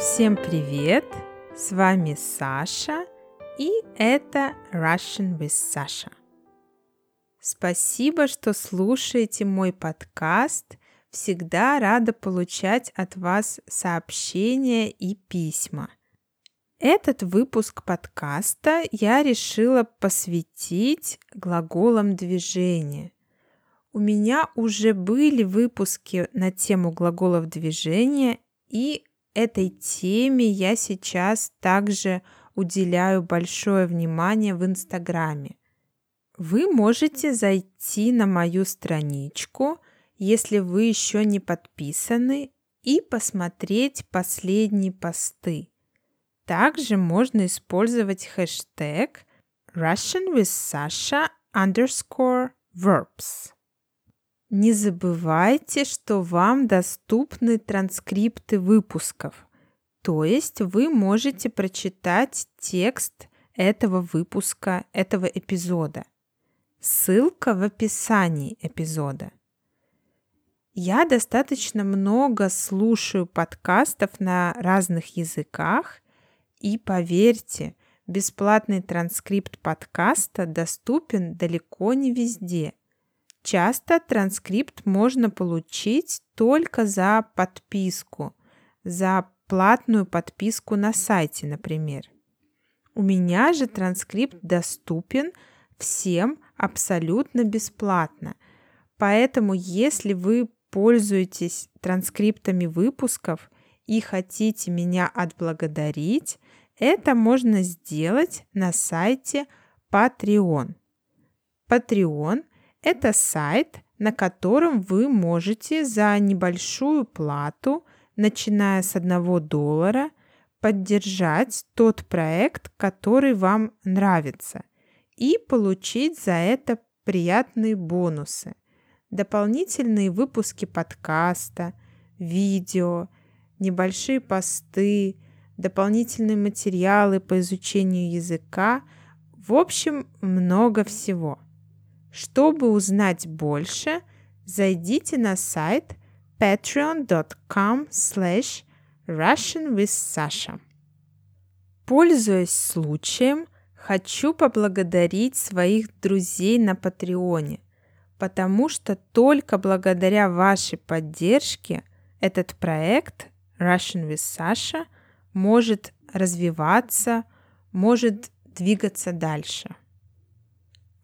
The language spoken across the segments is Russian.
Всем привет! С вами Саша, и это Russian with Sasha. Спасибо, что слушаете мой подкаст. Всегда рада получать от вас сообщения и письма. Этот выпуск подкаста я решила посвятить глаголам движения. У меня уже были выпуски на тему глаголов движения, и этой теме я сейчас также уделяю большое внимание в Инстаграме. Вы можете зайти на мою страничку, если вы еще не подписаны, и посмотреть последние посты. Также можно использовать хэштег Russian with Sasha underscore verbs. Не забывайте, что вам доступны транскрипты выпусков, то есть вы можете прочитать текст этого выпуска, этого эпизода. Ссылка в описании эпизода. Я достаточно много слушаю подкастов на разных языках, и поверьте, бесплатный транскрипт подкаста доступен далеко не везде – Часто транскрипт можно получить только за подписку, за платную подписку на сайте, например. У меня же транскрипт доступен всем абсолютно бесплатно. Поэтому, если вы пользуетесь транскриптами выпусков и хотите меня отблагодарить, это можно сделать на сайте Patreon. Patreon это сайт, на котором вы можете за небольшую плату, начиная с 1 доллара, поддержать тот проект, который вам нравится, и получить за это приятные бонусы. Дополнительные выпуски подкаста, видео, небольшие посты, дополнительные материалы по изучению языка, в общем, много всего – чтобы узнать больше, зайдите на сайт patreon.com slash russianwithsasha. Пользуясь случаем, хочу поблагодарить своих друзей на Патреоне, потому что только благодаря вашей поддержке этот проект Russian with Sasha может развиваться, может двигаться дальше.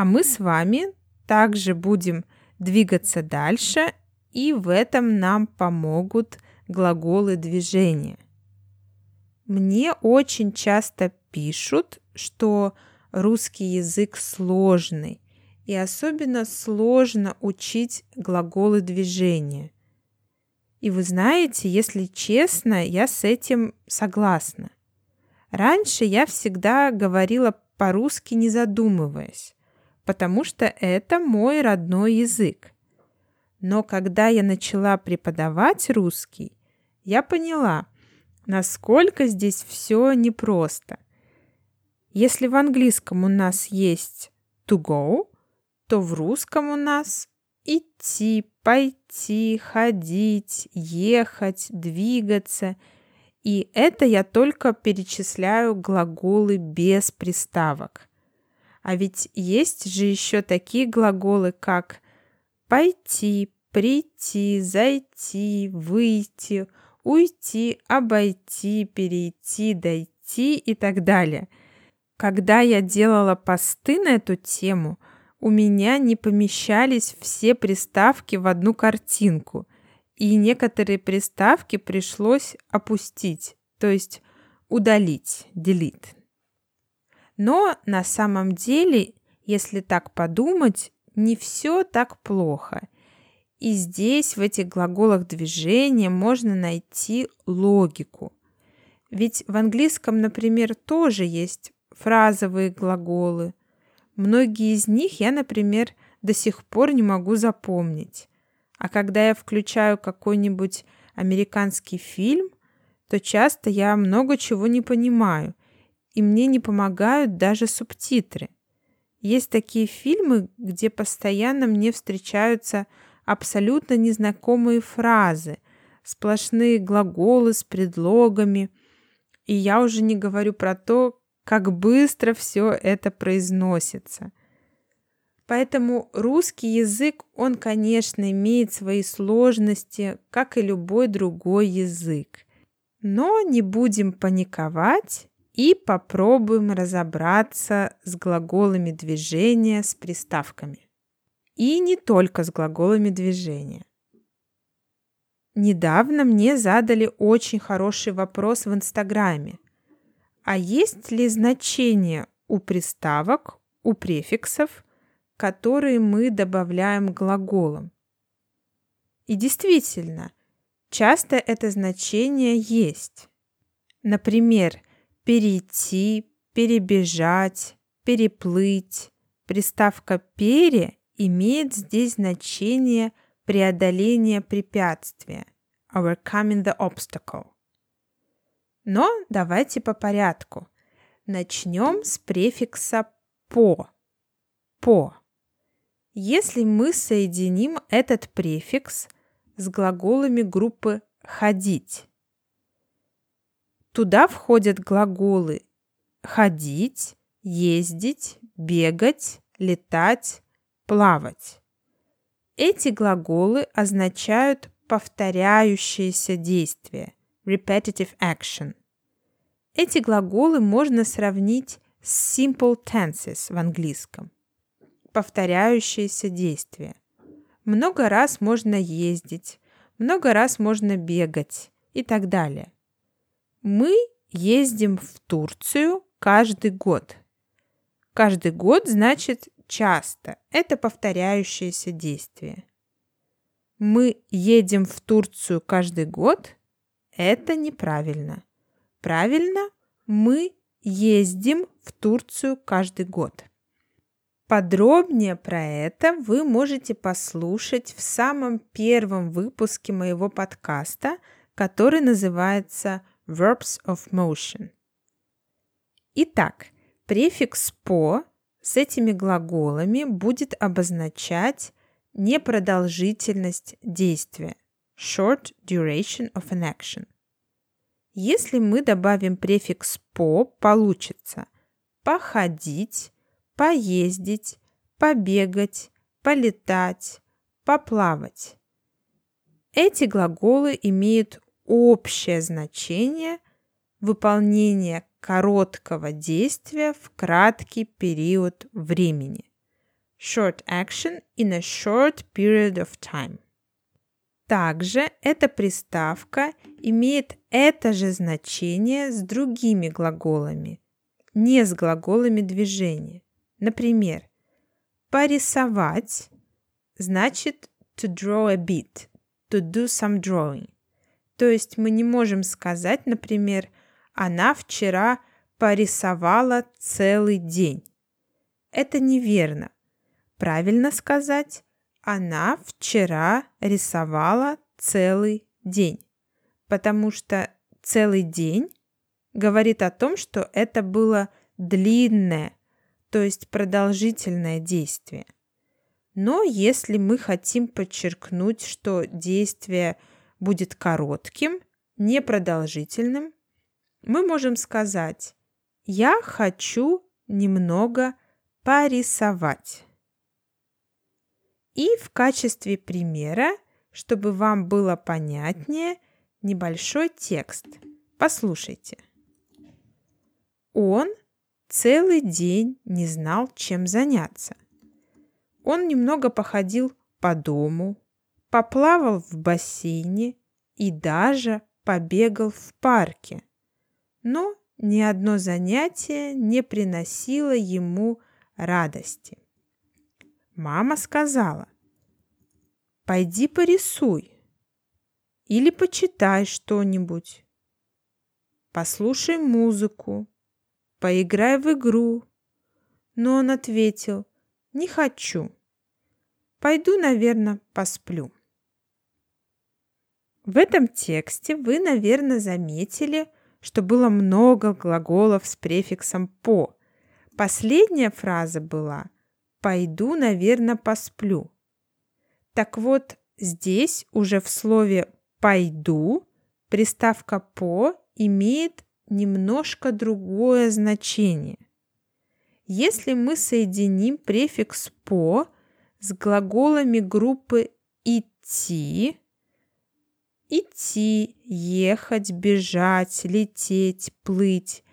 А мы с вами также будем двигаться дальше, и в этом нам помогут глаголы движения. Мне очень часто пишут, что русский язык сложный, и особенно сложно учить глаголы движения. И вы знаете, если честно, я с этим согласна. Раньше я всегда говорила по-русски, не задумываясь потому что это мой родной язык. Но когда я начала преподавать русский, я поняла, насколько здесь все непросто. Если в английском у нас есть to go, то в русском у нас идти, пойти, ходить, ехать, двигаться. И это я только перечисляю глаголы без приставок. А ведь есть же еще такие глаголы, как пойти, прийти, зайти, выйти, уйти, обойти, перейти, дойти и так далее. Когда я делала посты на эту тему, у меня не помещались все приставки в одну картинку, и некоторые приставки пришлось опустить, то есть удалить, delete. Но на самом деле, если так подумать, не все так плохо. И здесь, в этих глаголах движения, можно найти логику. Ведь в английском, например, тоже есть фразовые глаголы. Многие из них я, например, до сих пор не могу запомнить. А когда я включаю какой-нибудь американский фильм, то часто я много чего не понимаю и мне не помогают даже субтитры. Есть такие фильмы, где постоянно мне встречаются абсолютно незнакомые фразы, сплошные глаголы с предлогами, И я уже не говорю про то, как быстро все это произносится. Поэтому русский язык, он, конечно, имеет свои сложности, как и любой другой язык. Но не будем паниковать и попробуем разобраться с глаголами движения с приставками. И не только с глаголами движения. Недавно мне задали очень хороший вопрос в Инстаграме. А есть ли значение у приставок, у префиксов, которые мы добавляем глаголам? И действительно, часто это значение есть. Например, перейти, перебежать, переплыть. Приставка «пере» имеет здесь значение – преодоление препятствия, overcoming the obstacle. Но давайте по порядку. Начнем с префикса по. По. Если мы соединим этот префикс с глаголами группы ходить, туда входят глаголы ходить, ездить, бегать, летать, плавать. Эти глаголы означают повторяющееся действие repetitive action. Эти глаголы можно сравнить с simple tenses в английском. Повторяющееся действие. Много раз можно ездить, много раз можно бегать и так далее. Мы ездим в Турцию каждый год. Каждый год значит часто. Это повторяющееся действие. Мы едем в Турцию каждый год. Это неправильно. Правильно, мы ездим в Турцию каждый год. Подробнее про это вы можете послушать в самом первом выпуске моего подкаста, который называется Verbs of Motion. Итак, префикс «по» с этими глаголами будет обозначать непродолжительность действия short duration of an action. Если мы добавим префикс по, получится походить, поездить, побегать, полетать, поплавать. Эти глаголы имеют общее значение выполнения короткого действия в краткий период времени. Short action in a short period of time. Также эта приставка имеет это же значение с другими глаголами, не с глаголами движения. Например, порисовать значит to draw a bit, to do some drawing. То есть мы не можем сказать, например, она вчера порисовала целый день. Это неверно. Правильно сказать, она вчера рисовала целый день, потому что целый день говорит о том, что это было длинное, то есть продолжительное действие. Но если мы хотим подчеркнуть, что действие будет коротким, непродолжительным, мы можем сказать «Я хочу немного порисовать». И в качестве примера, чтобы вам было понятнее, небольшой текст. Послушайте. Он целый день не знал, чем заняться. Он немного походил по дому, поплавал в бассейне и даже побегал в парке – но ни одно занятие не приносило ему радости. Мама сказала, пойди порисуй или почитай что-нибудь, послушай музыку, поиграй в игру. Но он ответил, не хочу, пойду, наверное, посплю. В этом тексте вы, наверное, заметили, что было много глаголов с префиксом «по». Последняя фраза была «пойду, наверное, посплю». Так вот, здесь уже в слове «пойду» приставка «по» имеет немножко другое значение. Если мы соединим префикс «по» с глаголами группы «идти», идти, ехать, бежать, лететь, плыть,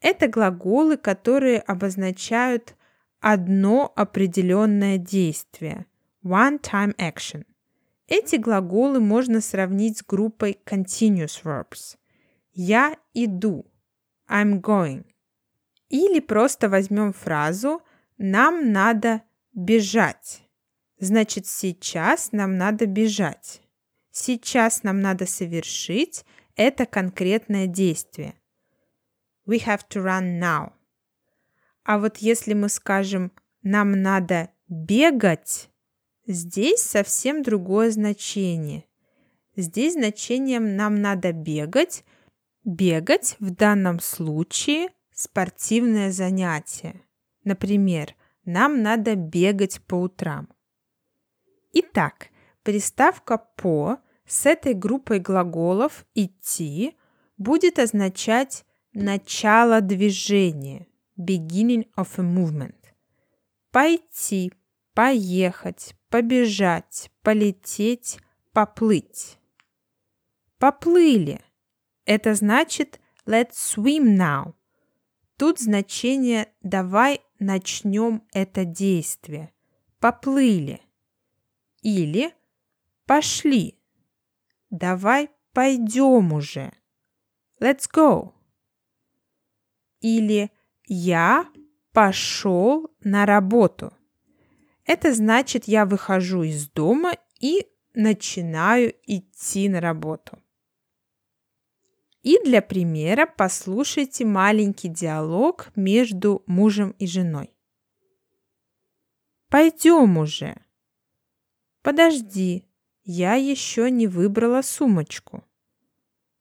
это глаголы, которые обозначают одно определенное действие – one-time action. Эти глаголы можно сравнить с группой continuous verbs. Я иду – I'm going. Или просто возьмем фразу «нам надо бежать». Значит, сейчас нам надо бежать. Сейчас нам надо совершить это конкретное действие. We have to run now. А вот если мы скажем «нам надо бегать», здесь совсем другое значение. Здесь значением «нам надо бегать» бегать в данном случае спортивное занятие. Например, нам надо бегать по утрам. Итак, приставка «по» с этой группой глаголов «идти» будет означать начало движения, beginning of a movement. Пойти, поехать, побежать, полететь, поплыть. Поплыли. Это значит let's swim now. Тут значение давай начнем это действие. Поплыли. Или пошли. Давай пойдем уже. Let's go или «я пошел на работу». Это значит, я выхожу из дома и начинаю идти на работу. И для примера послушайте маленький диалог между мужем и женой. Пойдем уже. Подожди, я еще не выбрала сумочку.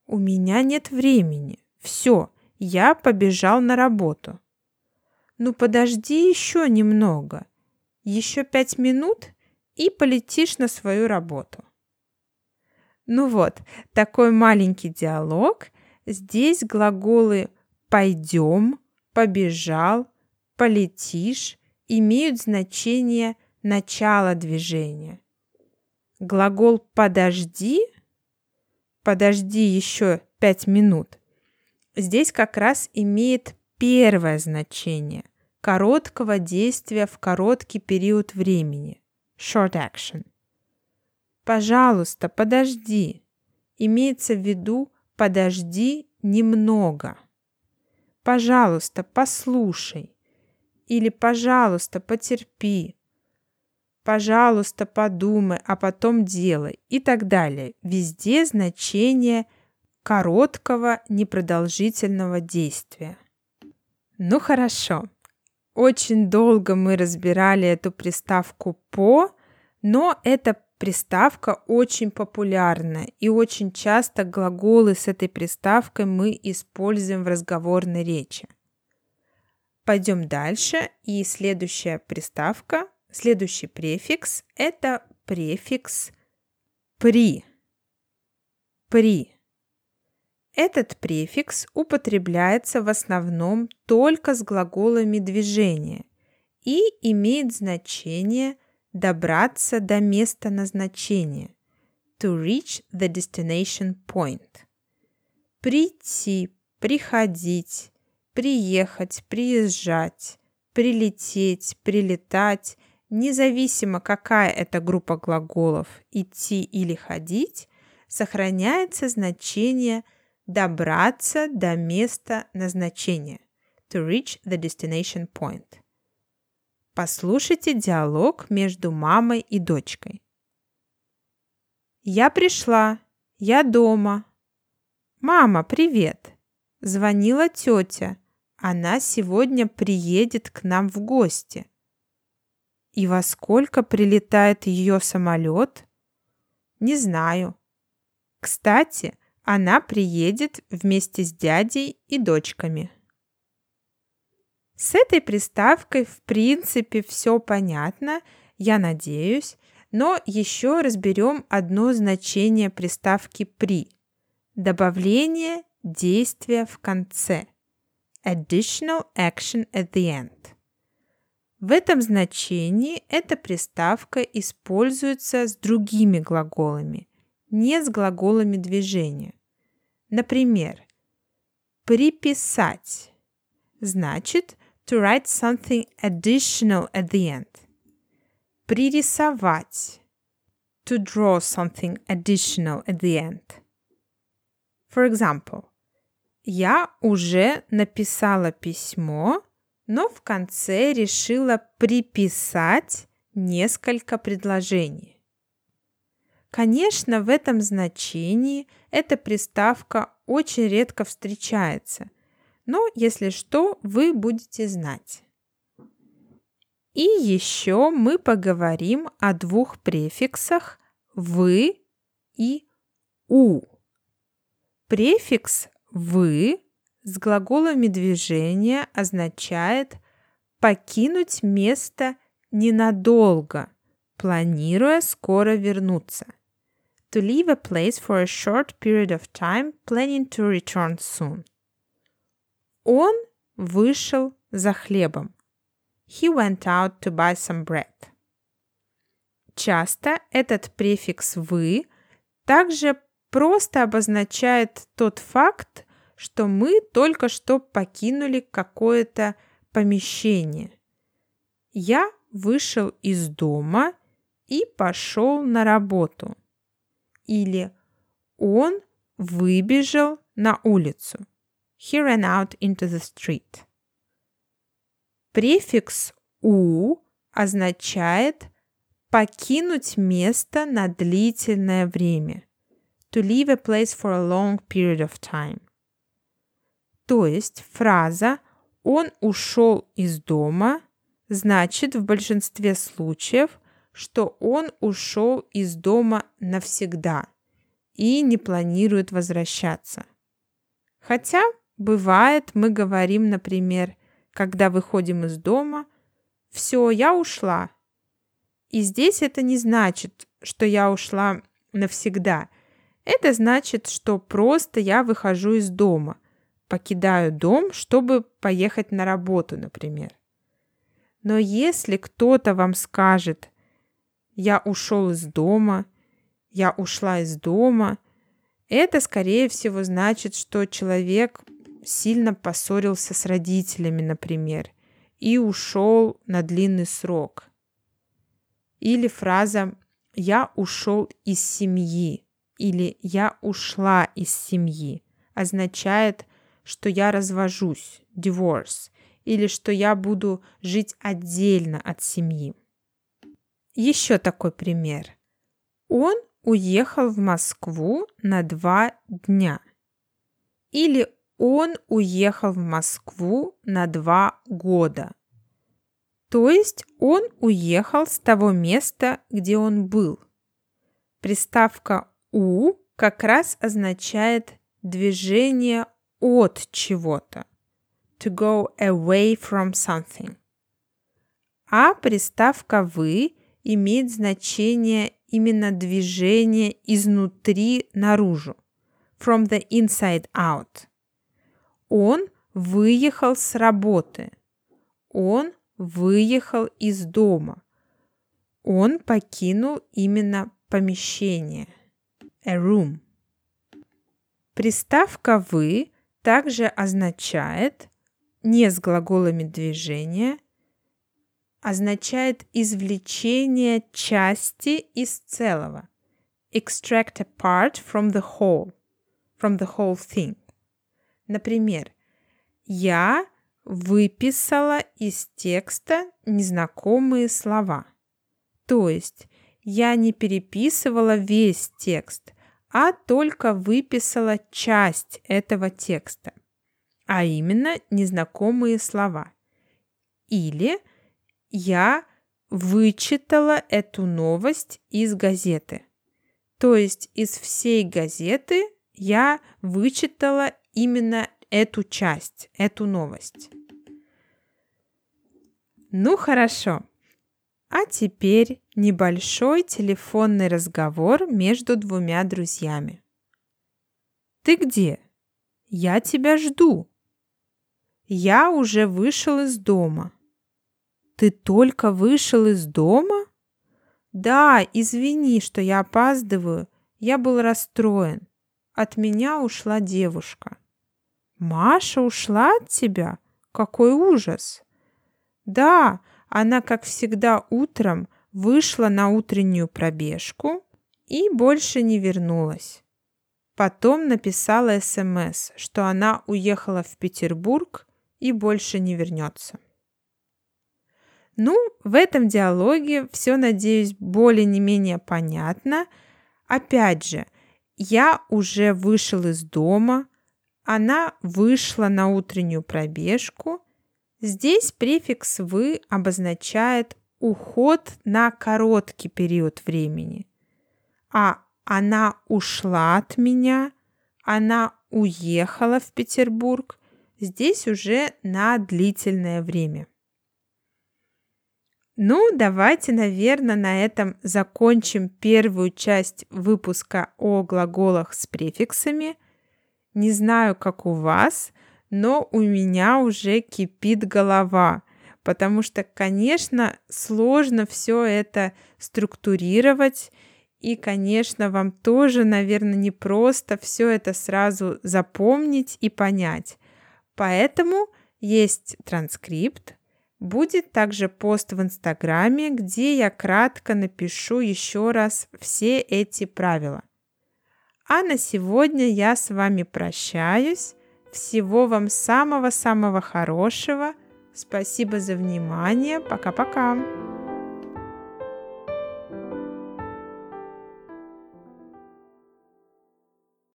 У меня нет времени. Все, я побежал на работу. Ну подожди еще немного. Еще пять минут и полетишь на свою работу. Ну вот, такой маленький диалог. Здесь глаголы «пойдем», «побежал», «полетишь» имеют значение начала движения. Глагол «подожди» «подожди еще пять минут» здесь как раз имеет первое значение короткого действия в короткий период времени. Short action. Пожалуйста, подожди. Имеется в виду подожди немного. Пожалуйста, послушай. Или пожалуйста, потерпи. Пожалуйста, подумай, а потом делай и так далее. Везде значение короткого, непродолжительного действия. Ну хорошо. Очень долго мы разбирали эту приставку по, но эта приставка очень популярна, и очень часто глаголы с этой приставкой мы используем в разговорной речи. Пойдем дальше, и следующая приставка, следующий префикс – это префикс «при». «При». Этот префикс употребляется в основном только с глаголами движения и имеет значение добраться до места назначения to reach the destination point. Прийти, приходить, приехать, приезжать, прилететь, прилетать, независимо какая это группа глаголов, идти или ходить, сохраняется значение – добраться до места назначения. To reach the destination point. Послушайте диалог между мамой и дочкой. Я пришла. Я дома. Мама, привет. Звонила тетя. Она сегодня приедет к нам в гости. И во сколько прилетает ее самолет? Не знаю. Кстати, она приедет вместе с дядей и дочками. С этой приставкой в принципе все понятно, я надеюсь, но еще разберем одно значение приставки «при». Добавление действие в конце. Additional action at the end. В этом значении эта приставка используется с другими глаголами, не с глаголами движения. Например, приписать значит to write something additional at the end. Пририсовать to draw something additional at the end. For example, я уже написала письмо, но в конце решила приписать несколько предложений. Конечно, в этом значении эта приставка очень редко встречается, но если что, вы будете знать. И еще мы поговорим о двух префиксах «вы» и «у». Префикс «вы» с глаголами движения означает покинуть место ненадолго, планируя скоро вернуться. To leave a place for a short period of time, planning to return soon. Он вышел за хлебом. He went out to buy some bread. Часто этот префикс «вы» также просто обозначает тот факт, что мы только что покинули какое-то помещение. Я вышел из дома и пошел на работу. Или он выбежал на улицу. He ran out into the street. Префикс «у» означает покинуть место на длительное время. To leave a place for a long period of time. То есть фраза «он ушел из дома» значит в большинстве случаев, что он ушел из дома навсегда и не планирует возвращаться. Хотя бывает, мы говорим, например, когда выходим из дома, «Все, я ушла». И здесь это не значит, что я ушла навсегда. Это значит, что просто я выхожу из дома – покидаю дом, чтобы поехать на работу, например. Но если кто-то вам скажет, я ушел из дома, я ушла из дома, это, скорее всего, значит, что человек сильно поссорился с родителями, например, и ушел на длинный срок. Или фраза «я ушел из семьи» или «я ушла из семьи» означает, что я развожусь, divorce, или что я буду жить отдельно от семьи. Еще такой пример. Он уехал в Москву на два дня. Или он уехал в Москву на два года. То есть он уехал с того места, где он был. Приставка «у» как раз означает движение от чего-то. To go away from something. А приставка «вы» имеет значение именно движение изнутри наружу. From the inside out. Он выехал с работы. Он выехал из дома. Он покинул именно помещение. A room. Приставка «вы» также означает не с глаголами движения, означает извлечение части из целого. Extract a part from the whole, from the whole thing. Например, я выписала из текста незнакомые слова. То есть я не переписывала весь текст, а только выписала часть этого текста, а именно незнакомые слова. Или я вычитала эту новость из газеты. То есть из всей газеты я вычитала именно эту часть, эту новость. Ну хорошо. А теперь небольшой телефонный разговор между двумя друзьями. Ты где? Я тебя жду. Я уже вышел из дома. Ты только вышел из дома? Да, извини, что я опаздываю. Я был расстроен. От меня ушла девушка. Маша ушла от тебя? Какой ужас! Да, она, как всегда, утром вышла на утреннюю пробежку и больше не вернулась. Потом написала СМС, что она уехала в Петербург и больше не вернется. Ну, в этом диалоге все, надеюсь, более не менее понятно. Опять же, я уже вышел из дома, она вышла на утреннюю пробежку. Здесь префикс «вы» обозначает уход на короткий период времени. А она ушла от меня, она уехала в Петербург, здесь уже на длительное время. Ну, давайте, наверное, на этом закончим первую часть выпуска о глаголах с префиксами. Не знаю, как у вас, но у меня уже кипит голова, потому что, конечно, сложно все это структурировать, и, конечно, вам тоже, наверное, не просто все это сразу запомнить и понять. Поэтому есть транскрипт, Будет также пост в Инстаграме, где я кратко напишу еще раз все эти правила. А на сегодня я с вами прощаюсь. Всего вам самого-самого хорошего. Спасибо за внимание. Пока-пока.